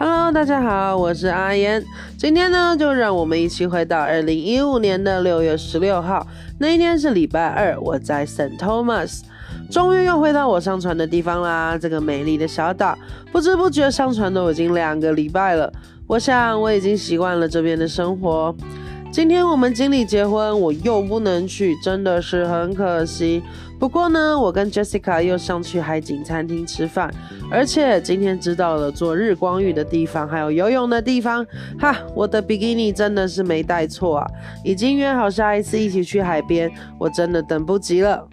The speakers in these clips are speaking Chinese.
Hello，大家好，我是阿言。今天呢，就让我们一起回到二零一五年的六月十六号，那一天是礼拜二，我在 Saint Thomas，终于又回到我上船的地方啦。这个美丽的小岛，不知不觉上船都已经两个礼拜了。我想我已经习惯了这边的生活。今天我们经理结婚，我又不能去，真的是很可惜。不过呢，我跟 Jessica 又上去海景餐厅吃饭，而且今天知道了做日光浴的地方，还有游泳的地方。哈，我的比基尼真的是没带错啊！已经约好下一次一起去海边，我真的等不及了。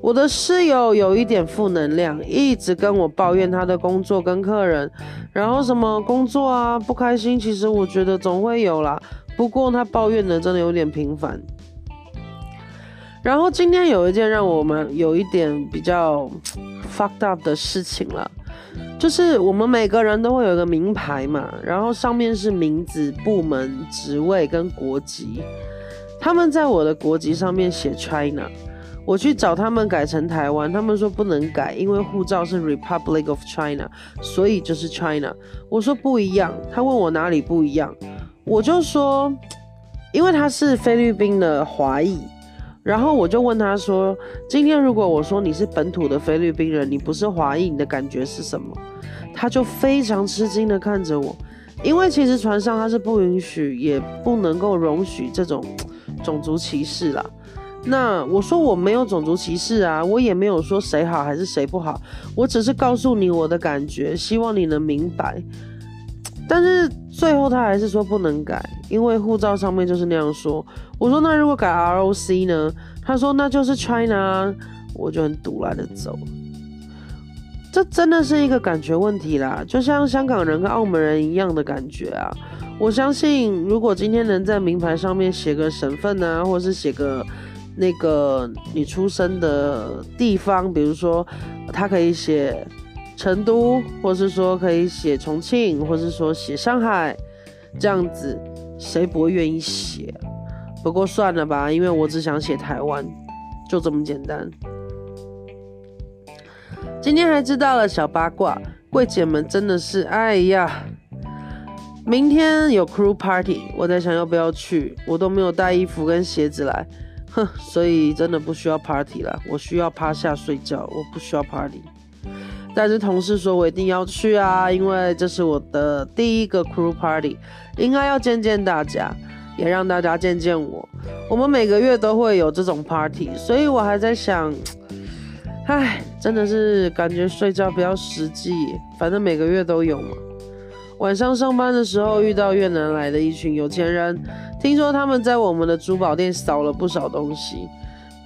我的室友有一点负能量，一直跟我抱怨他的工作跟客人，然后什么工作啊不开心，其实我觉得总会有啦。不过他抱怨的真的有点频繁。然后今天有一件让我们有一点比较 fucked up 的事情了，就是我们每个人都会有一个名牌嘛，然后上面是名字、部门、职位跟国籍。他们在我的国籍上面写 China，我去找他们改成台湾，他们说不能改，因为护照是 Republic of China，所以就是 China。我说不一样，他问我哪里不一样。我就说，因为他是菲律宾的华裔，然后我就问他说：“今天如果我说你是本土的菲律宾人，你不是华裔，你的感觉是什么？”他就非常吃惊的看着我，因为其实船上他是不允许，也不能够容许这种种族歧视啦。那我说我没有种族歧视啊，我也没有说谁好还是谁不好，我只是告诉你我的感觉，希望你能明白。但是最后他还是说不能改，因为护照上面就是那样说。我说那如果改 ROC 呢？他说那就是 China，我就很堵来的走。这真的是一个感觉问题啦，就像香港人跟澳门人一样的感觉啊。我相信如果今天能在名牌上面写个省份啊，或是写个那个你出生的地方，比如说他可以写。成都，或是说可以写重庆，或是说写上海，这样子谁不会愿意写？不过算了吧，因为我只想写台湾，就这么简单。今天还知道了小八卦，柜姐们真的是，哎呀，明天有 crew party，我在想要不要去，我都没有带衣服跟鞋子来，哼，所以真的不需要 party 了，我需要趴下睡觉，我不需要 party。但是同事说我一定要去啊，因为这是我的第一个 crew party，应该要见见大家，也让大家见见我。我们每个月都会有这种 party，所以我还在想，唉，真的是感觉睡觉比较实际，反正每个月都有嘛。晚上上班的时候遇到越南来的一群有钱人，听说他们在我们的珠宝店扫了不少东西。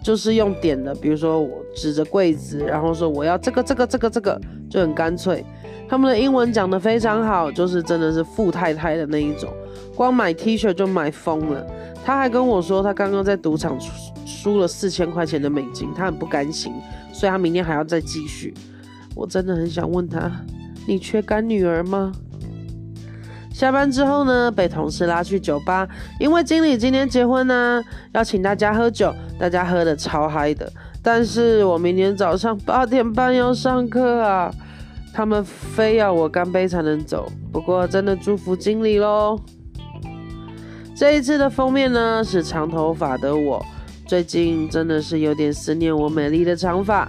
就是用点的，比如说我指着柜子，然后说我要这个这个这个这个，就很干脆。他们的英文讲得非常好，就是真的是富太太的那一种，光买 T 恤就买疯了。他还跟我说，他刚刚在赌场输了四千块钱的美金，他很不甘心，所以他明天还要再继续。我真的很想问他，你缺干女儿吗？下班之后呢，被同事拉去酒吧，因为经理今天结婚呢，要请大家喝酒，大家喝的超嗨的。但是我明天早上八点半要上课啊，他们非要我干杯才能走。不过真的祝福经理喽。这一次的封面呢是长头发的我，最近真的是有点思念我美丽的长发。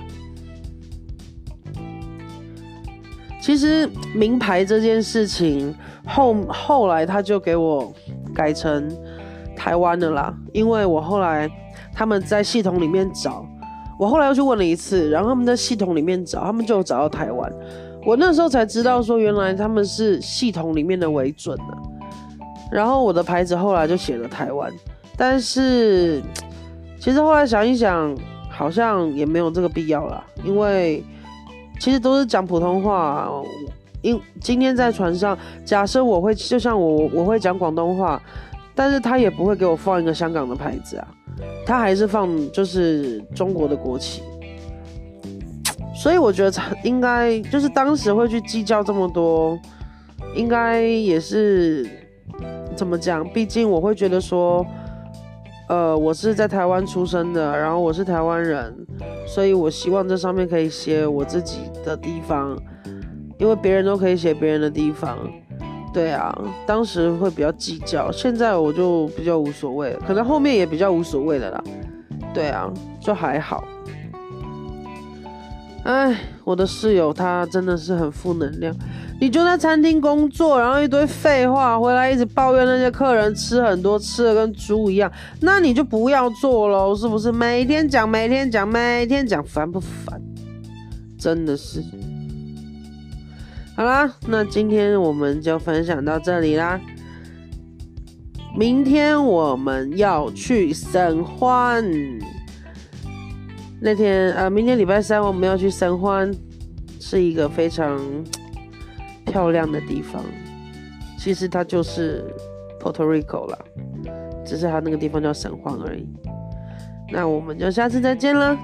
其实名牌这件事情。后后来他就给我改成台湾的啦，因为我后来他们在系统里面找，我后来又去问了一次，然后他们在系统里面找，他们就找到台湾。我那时候才知道说，原来他们是系统里面的为准呢。然后我的牌子后来就写了台湾，但是 其实后来想一想，好像也没有这个必要啦，因为其实都是讲普通话。因今天在船上，假设我会就像我我会讲广东话，但是他也不会给我放一个香港的牌子啊，他还是放就是中国的国旗，所以我觉得应该就是当时会去计较这么多，应该也是怎么讲？毕竟我会觉得说，呃，我是在台湾出生的，然后我是台湾人，所以我希望这上面可以写我自己的地方。因为别人都可以写别人的地方。对啊，当时会比较计较，现在我就比较无所谓，可能后面也比较无所谓的啦。对啊，就还好。哎，我的室友他真的是很负能量。你就在餐厅工作，然后一堆废话，回来一直抱怨那些客人吃很多，吃的跟猪一样，那你就不要做喽，是不是？每天讲，每天讲，每天讲，烦不烦？真的是。好啦，那今天我们就分享到这里啦。明天我们要去神欢，那天呃，明天礼拜三我们要去神欢，是一个非常漂亮的地方。其实它就是 Puerto Rico 啦，只是它那个地方叫神欢而已。那我们就下次再见了。